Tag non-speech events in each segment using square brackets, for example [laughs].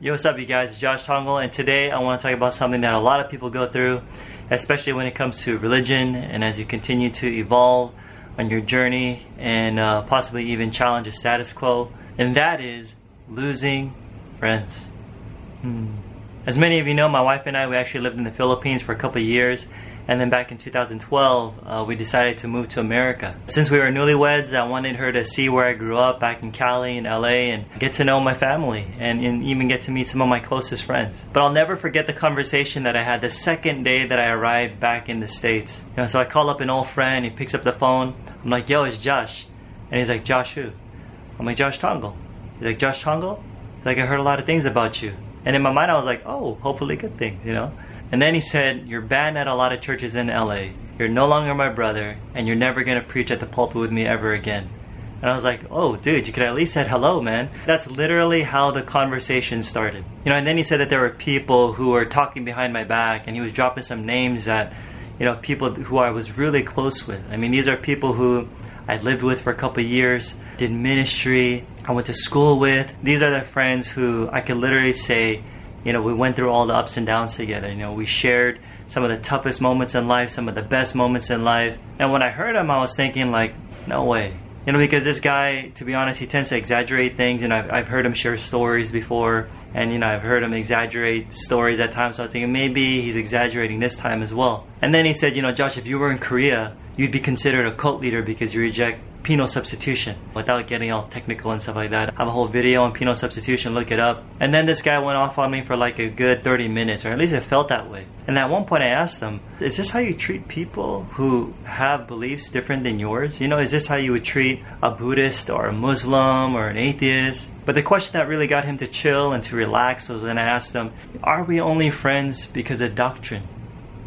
Yo, what's up, you guys? It's Josh Tongol, and today I want to talk about something that a lot of people go through, especially when it comes to religion and as you continue to evolve on your journey and uh, possibly even challenge the status quo, and that is losing friends. Hmm. As many of you know, my wife and I, we actually lived in the Philippines for a couple years, and then back in 2012, uh, we decided to move to America. Since we were newlyweds, I wanted her to see where I grew up back in Cali and LA and get to know my family and, and even get to meet some of my closest friends. But I'll never forget the conversation that I had the second day that I arrived back in the States. You know, so I call up an old friend, he picks up the phone. I'm like, yo, it's Josh. And he's like, Josh who? I'm like, Josh Tongol. He's like, Josh Tongol? He's like, I heard a lot of things about you. And in my mind, I was like, oh, hopefully good things, you know? And then he said, You're banned at a lot of churches in LA. You're no longer my brother, and you're never going to preach at the pulpit with me ever again. And I was like, oh, dude, you could at least said hello, man. That's literally how the conversation started. You know, and then he said that there were people who were talking behind my back, and he was dropping some names that, you know, people who I was really close with. I mean, these are people who I lived with for a couple years, did ministry, I went to school with. These are the friends who I could literally say you know, we went through all the ups and downs together. You know, we shared some of the toughest moments in life, some of the best moments in life. And when I heard him, I was thinking, like, no way. You know, because this guy, to be honest, he tends to exaggerate things. You know, I've, I've heard him share stories before, and, you know, I've heard him exaggerate stories at times. So I was thinking maybe he's exaggerating this time as well. And then he said, you know, Josh, if you were in Korea, you'd be considered a cult leader because you reject penal substitution without getting all technical and stuff like that. I have a whole video on penal substitution, look it up. And then this guy went off on me for like a good 30 minutes, or at least it felt that way. And at one point I asked him, Is this how you treat people who have beliefs different than yours? You know, is this how you would treat a Buddhist or a Muslim or an atheist? But the question that really got him to chill and to relax was when I asked him, Are we only friends because of doctrine?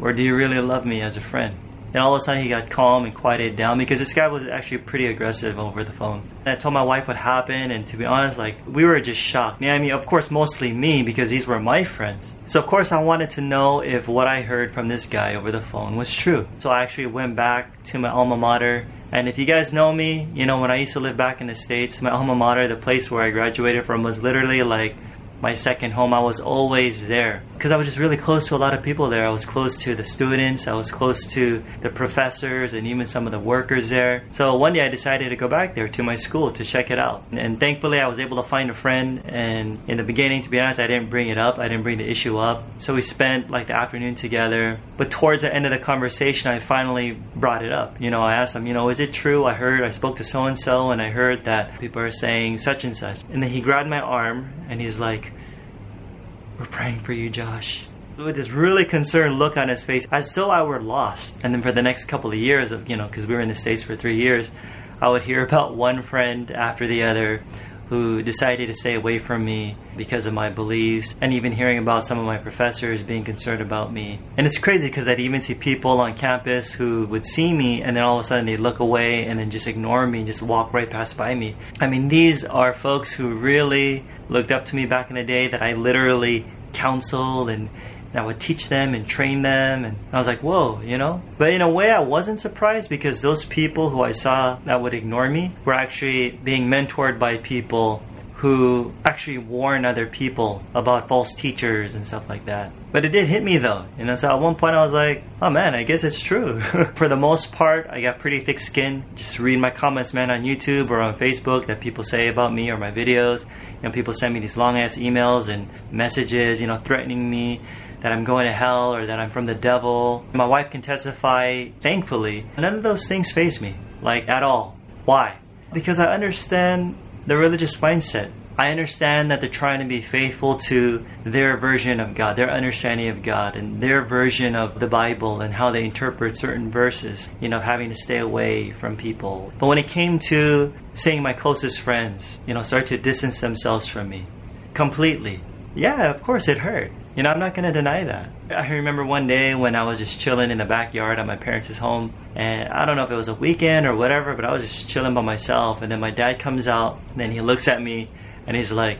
Or do you really love me as a friend? And all of a sudden he got calm and quieted down because this guy was actually pretty aggressive over the phone. And I told my wife what happened and to be honest, like we were just shocked. Yeah, I mean, of course, mostly me because these were my friends. So of course I wanted to know if what I heard from this guy over the phone was true. So I actually went back to my alma mater and if you guys know me, you know when I used to live back in the States, my alma mater, the place where I graduated from was literally like my second home. I was always there because I was just really close to a lot of people there. I was close to the students, I was close to the professors, and even some of the workers there. So one day I decided to go back there to my school to check it out. And thankfully, I was able to find a friend. And in the beginning, to be honest, I didn't bring it up, I didn't bring the issue up. So we spent like the afternoon together. But towards the end of the conversation, I finally brought it up. You know, I asked him, you know, is it true? I heard I spoke to so and so, and I heard that people are saying such and such. And then he grabbed my arm and he's like, we're praying for you, Josh. With this really concerned look on his face, as though I were lost. And then for the next couple of years, of you know, because we were in the States for three years, I would hear about one friend after the other who decided to stay away from me because of my beliefs, and even hearing about some of my professors being concerned about me. And it's crazy because I'd even see people on campus who would see me and then all of a sudden they'd look away and then just ignore me and just walk right past by me. I mean, these are folks who really looked up to me back in the day that I literally counseled and I would teach them and train them. And I was like, whoa, you know? But in a way, I wasn't surprised because those people who I saw that would ignore me were actually being mentored by people who actually warn other people about false teachers and stuff like that. But it did hit me though, you know. So at one point I was like, "Oh man, I guess it's true." [laughs] For the most part, I got pretty thick skin. Just read my comments, man, on YouTube or on Facebook that people say about me or my videos. You know, people send me these long ass emails and messages, you know, threatening me that I'm going to hell or that I'm from the devil. My wife can testify, thankfully, none of those things faze me, like at all. Why? Because I understand the religious mindset. I understand that they're trying to be faithful to their version of God, their understanding of God, and their version of the Bible and how they interpret certain verses, you know, having to stay away from people. But when it came to seeing my closest friends, you know, start to distance themselves from me completely, yeah, of course it hurt. You know, I'm not to deny that. I remember one day when I was just chilling in the backyard at my parents' home, and I don't know if it was a weekend or whatever, but I was just chilling by myself. And then my dad comes out, and then he looks at me, and he's like,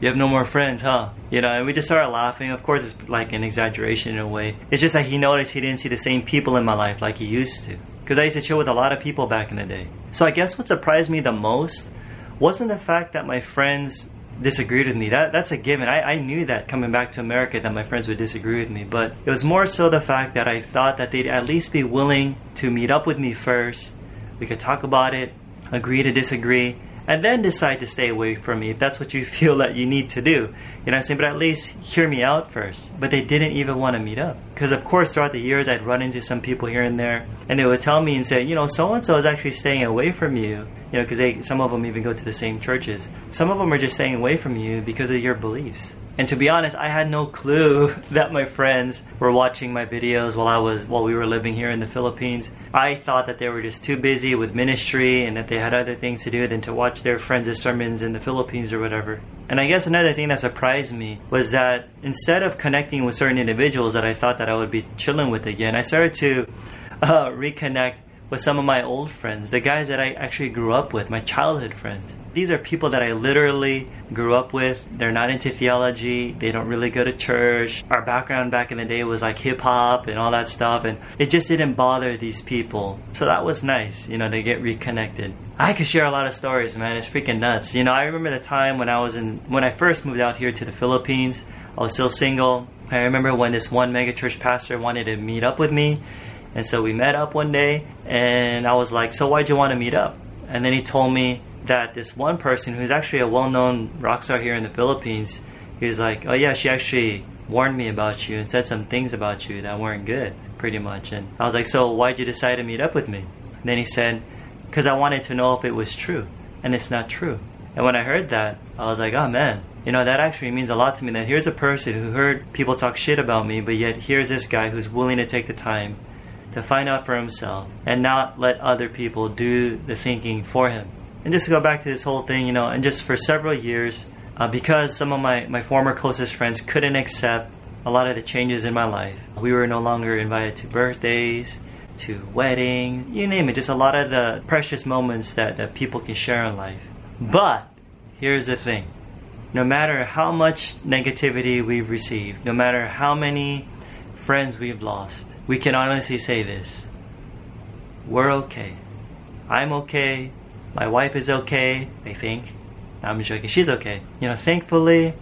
You have no more friends, huh? You know, and we just started laughing. Of course, it's like an exaggeration in a way. It's just that he noticed he didn't see the same people in my life like he used to. Because I used to chill with a lot of people back in the day. So I guess what surprised me the most wasn't the fact that my friends disagreed with me. That that's a given. I, I knew that coming back to America that my friends would disagree with me, but it was more so the fact that I thought that they'd at least be willing to meet up with me first. We could talk about it, agree to disagree, and then decide to stay away from me if that's what you [laughs] feel that you need to do. You know what I'm saying? But at least hear me out first. But they didn't even want to meet up. Because, of course, throughout the years, I'd run into some people here and there, and they would tell me and say, you know, so and so is actually staying away from you. You know, because they some of them even go to the same churches. Some of them are just staying away from you because of your beliefs. And to be honest, I had no clue [laughs] that my friends were watching my videos while I was while we were living here in the Philippines. I thought that they were just too busy with ministry and that they had other things to do than to watch their friends' sermons in the Philippines or whatever. And I guess another thing that surprised me was that instead of connecting with certain individuals that I thought that I would be chilling with again, I started to [laughs] uh, reconnect with some of my old friends, the guys that I actually grew up with, my childhood friends. These are people that I literally grew up with. They're not into theology. They don't really go to church. Our background back in the day was like hip hop and all that stuff, and it just didn't bother these people. So that was nice, you know, to get reconnected. I could share a lot of stories, man. It's freaking nuts. You know, I remember the time when I was in, when I first moved out here to the Philippines. I was still single. I remember when this one megachurch pastor wanted to meet up with me. And so we met up one day, and I was like, So why'd you want to meet up? And then he told me that this one person who's actually a well-known rock star here in the Philippines, he was like, "Oh yeah, she actually warned me about you and said some things about you that weren't good, pretty much." And I was like, "So why'd you decide to meet up with me?" And then he said, "Because I wanted to know if it was true, and it's not true." And when I heard that, I was like, "Oh man." You know, that actually means a lot to me that here's a person who heard people talk shit about me, but yet here's this guy who's willing to take the time to find out for himself and not let other people do the thinking for him. And just to go back to this whole thing, you know, and just for several years, uh, because some of my, my former closest friends couldn't accept a lot of the changes in my life, we were no longer invited to birthdays, to weddings, you name it, just a lot of the precious moments that, that people can share in life. But here's the thing no matter how much negativity we've received, no matter how many friends we've lost, we can honestly say this we're okay. I'm okay. My wife is okay, I think. I'm joking. She's okay. You know, thankfully,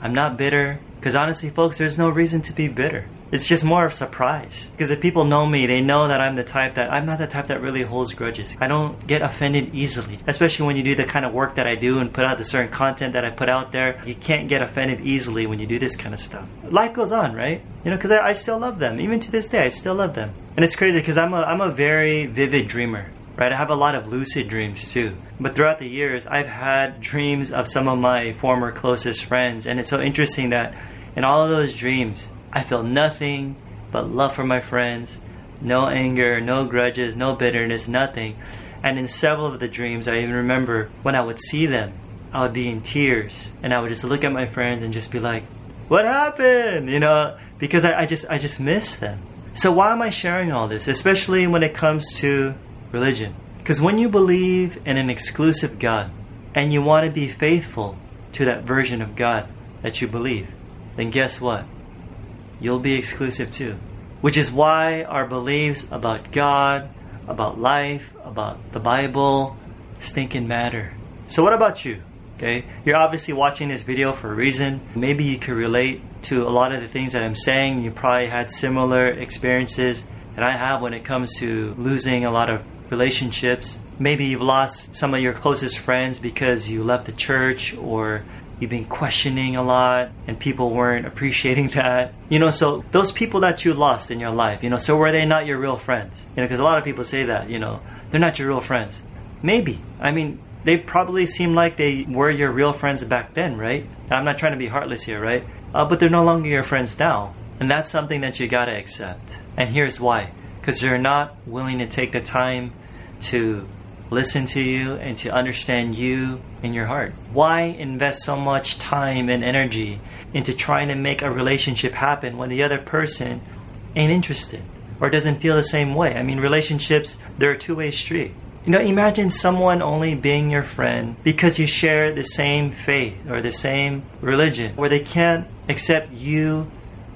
I'm not bitter. Because honestly, folks, there's no reason to be bitter. It's just more of surprise. Because if people know me, they know that I'm the type that I'm not the type that really holds grudges. I don't get offended easily. Especially when you do the kind of work that I do and put out the certain content that I put out there. You can't get offended easily when you do this kind of stuff. Life goes on, right? You know, because I, I still love them. Even to this day, I still love them. And it's crazy because I'm a, I'm a very vivid dreamer right? I have a lot of lucid dreams too. But throughout the years, I've had dreams of some of my former closest friends, and it's so interesting that in all of those dreams, I feel nothing but love for my friends, no anger, no grudges, no bitterness, nothing. And in several of the dreams, I even remember when I would see them, I would be in tears, and I would just look at my friends and just be like, "What happened?" You know, because I, I just I just miss them. So why am I sharing all this, especially when it comes to religion. Because when you believe in an exclusive God and you want to be faithful to that version of God that you believe, then guess what? You'll be exclusive too. Which is why our beliefs about God, about life, about the Bible, stinking matter. So, what about you? Okay, you're obviously watching this video for a reason. Maybe you can relate to a lot of the things that I'm saying. You probably had similar experiences that I have when it comes to losing a lot of relationships. Maybe you've lost some of your closest friends because you left the church or you've been questioning a lot and people weren't appreciating [laughs] that. You know, so those people that you lost in your life, you know, so were they not your real friends? You know, because a lot of people say that, you know, they're not your real friends. Maybe. I mean, they probably seem like they were your real friends back then, right? I'm not trying to be heartless here, right? Uh, but they're no longer your friends now. And that's something that you gotta accept. And here's why. Because you're not willing to take the time to listen to you and to understand you in your heart. Why invest so much time and energy into trying to make a relationship happen when the other person ain't interested or doesn't feel the same way? I mean, relationships, they're a two way street. You know, imagine someone only being your friend because you share the same faith or the same religion, where they can't accept you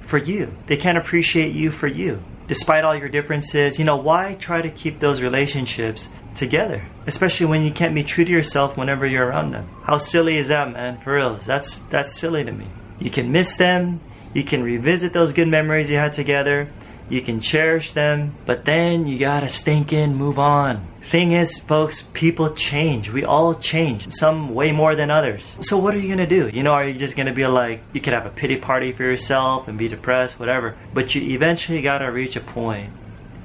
for you. They can't appreciate you for you despite all your differences, you know, why try to keep those relationships together. Especially when you can't be true to yourself whenever you're around them. How silly is that, man? For real. That's that's silly to me. You can miss them, you can revisit those good memories you had together, you can cherish them, but then you gotta stink in, move on. Thing is, folks, people change. We all change, some way more than others. So, what are you gonna do? You know, are you just gonna be like, you could have a pity party for yourself and be depressed, whatever, but you eventually gotta reach a point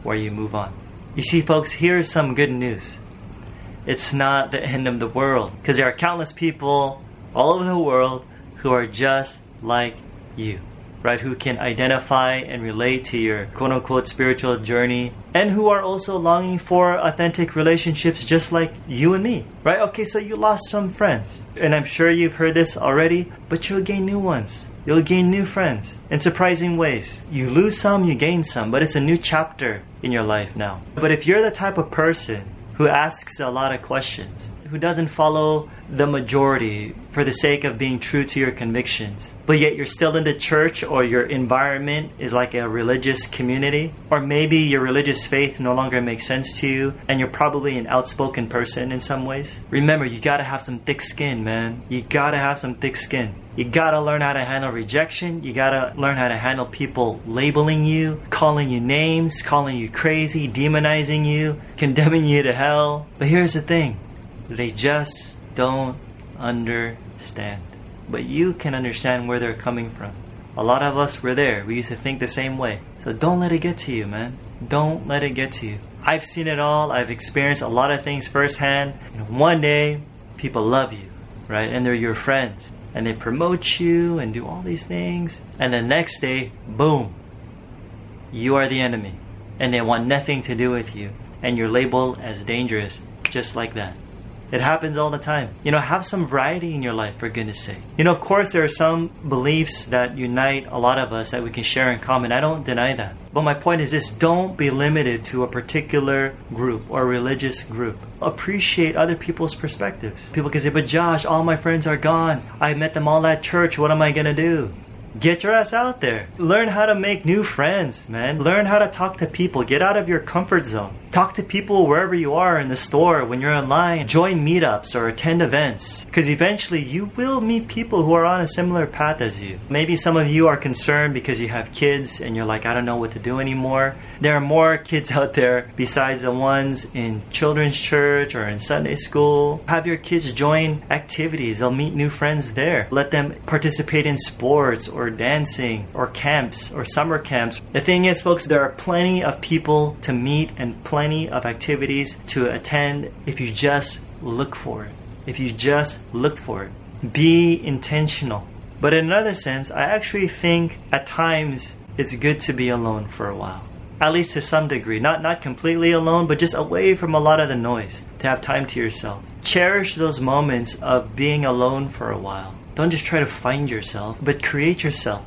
where you move on. You see, folks, here's some good news. It's not the end of the world, because there are countless people all over the world who are just like you right, who can identify and relate to your quote unquote spiritual journey and who are also longing for authentic relationships just like you and me, right? Okay, so you lost some friends, and I'm sure you've heard this already, but you'll gain new ones. You'll gain new friends in surprising ways. You lose some, you gain some, but it's a new chapter in your life now. But if you're the type of person who asks a lot of questions, who doesn't follow the majority for the sake of being true to your convictions, but yet you're still in the church or your environment is like a religious community, or maybe your religious faith no longer makes sense to you and you're probably an outspoken person in some ways. Remember, you gotta have some thick skin, man. You gotta have some thick skin. You gotta learn how to handle rejection. You gotta learn how to handle people labeling you, calling you names, calling you crazy, demonizing you, condemning you to hell. But here's the thing they just don't understand. But you can understand where they're coming from. A lot of us were there. We used to think the same way. So don't let it get to you, man. Don't let it get to you. I've seen it all. I've experienced a lot of things firsthand. And one day, people love you, right? And they're your friends. And they promote you and do all these things. And the next day, boom, you are the enemy. And they want nothing to do with you. And you're labeled as dangerous, just like that. It happens all the time. You know, have some variety in your life, for goodness sake. You know, of course, there are some beliefs that unite a lot of us that we can share in common. I don't deny that. But my point is this don't be limited to a particular group or religious group. Appreciate other people's perspectives. People can say, but Josh, all my friends are gone. I met them all at church. What am I going to do? Get your ass out there. Learn how to make new friends, man. Learn how to talk to people. Get out of your comfort zone. Talk to people wherever you are in the store, when you're online. Join meetups or attend events. Because eventually you will meet people who are on a similar path as you. Maybe some of you are concerned because you have kids and you're like, I don't know what to do anymore. There are more [laughs] kids out there besides the ones in children's church or in Sunday school. Have your kids join activities. They'll meet new friends there. Let them participate in sports or dancing or camps or summer camps. The thing is, folks, there are plenty of people to meet and plenty of activities to attend if you just look for it. If you just look for it. Be intentional. But in another sense, I actually think at times it's good to be alone for a while. At least to some degree. Not not completely alone, but just away from a lot of the noise. To have time to yourself. Cherish those moments of being alone for a while. Don't just try to find yourself, but create yourself.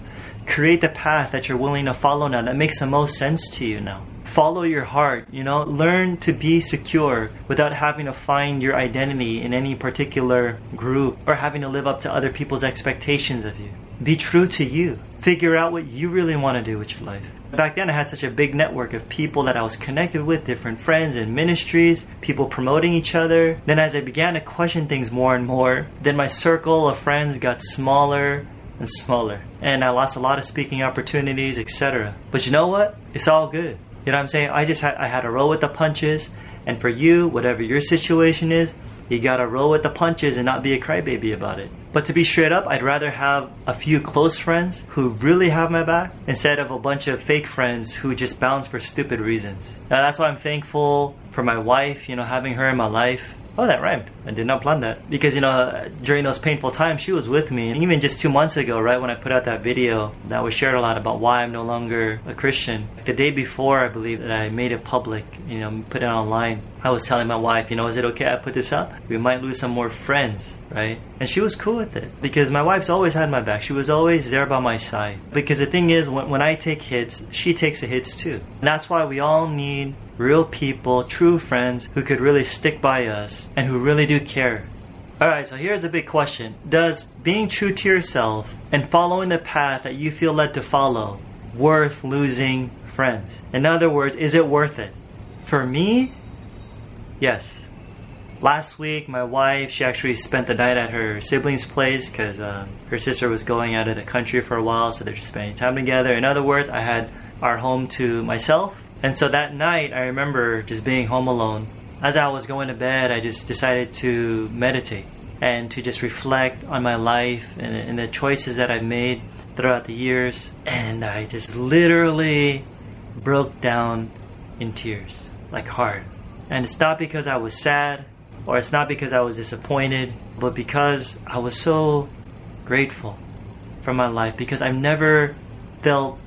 Create the path that you're willing to follow now that makes the most sense to you now. Follow your heart, you know, learn to be secure without having to find your identity in any particular group or having to live up to other people's expectations of you. Be true to you. Figure out what you really want to do with your life. Back then, I had such a big network of people that I was connected with, different friends and ministries, people promoting each other. Then, as I began to question things more and more, then my circle of friends got smaller and smaller. And I lost a lot of speaking opportunities, etc. But you know what? It's all good. You know what I'm saying? I just had I had to roll with the punches. And for you, whatever your situation is, you gotta roll with the punches and not be a crybaby about it. But to be straight up, I'd rather have a few close friends who really have my back instead of a bunch of fake friends who just bounce for stupid reasons. Now, that's why I'm thankful for my wife, you know, having her in my life. Oh, that rhymed. I did not plan that. Because, you know, during those painful times, she was with me. And even just two months ago, right when I put out that video that was shared a lot about why I'm no longer a Christian, the day before, I believe, that I made it public, you know, put it online, I was telling my wife, you know, is it okay I put this up? We might lose some more friends, right? And she was cool with it. Because my wife's always had my back. She was always there by my side. Because the thing is, when, when I take hits, she takes the hits too. And that's why we all need real people, true friends who could really stick by us and who really do care. Alright, so here's a big question. Does being true to yourself and following the path that you feel led to follow worth losing friends? In other words, is it worth it? For me, Yes. Last week, my wife, she actually spent the night at her sibling's place because uh, her sister was going out of the country for a while, so they're just spending time together. In other words, I had our home to myself. And so that night, I remember just being home alone. As I was going to bed, I just decided to meditate and to just reflect on my life and, and the choices that I've made throughout the years. And I just literally broke down in tears, like hard. And it's not because I was sad or it's not because I was disappointed, but because I was so grateful for my life because I've never felt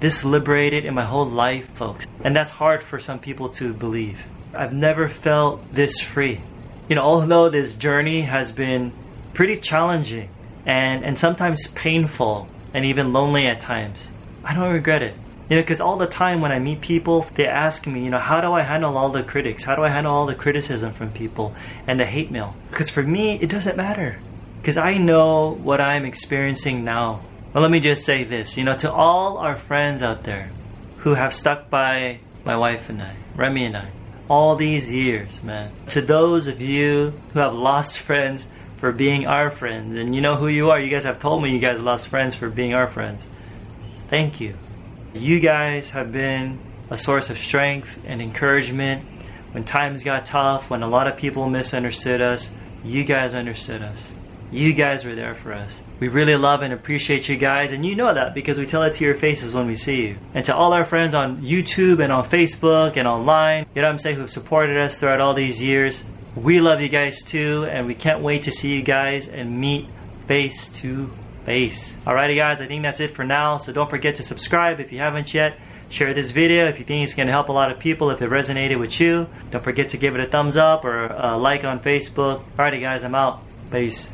this liberated in my whole life, folks. And that's hard for some people to believe. I've never felt this free. You know, although this journey has been pretty challenging and, and sometimes painful and even lonely at times, I don't regret it. You know, because all the time when I meet people, they ask me, you know, how do I handle all the critics? How do I handle all the criticism from people and the hate mail? Because for me, it doesn't matter. Because I know what I'm experiencing now. Well, let me just say this, you know, to all our friends out there who have stuck by my wife and I, Remy and I, all these years, man. To those of you who have lost friends for being our friends, and you know who you are, you guys have told me you guys lost friends for being our friends. Thank you. You guys have been a source of strength and encouragement when times got tough, when a lot of people misunderstood us. You guys understood us. You guys were there for us. We really love and appreciate you guys, and you know that because we tell it to your faces when we see you. And to all our friends on YouTube and on Facebook and online, you know what I'm saying, who've supported us throughout all these years, we love you guys too, and we can't wait to see you guys and meet face to face. Alrighty guys, I think that's it for now. So don't forget to subscribe if you haven't yet. Share this video if you think it's going to help a lot of people, if it resonated with you. Don't forget to give it a thumbs up or a like on Facebook. Alrighty guys, I'm out. Peace.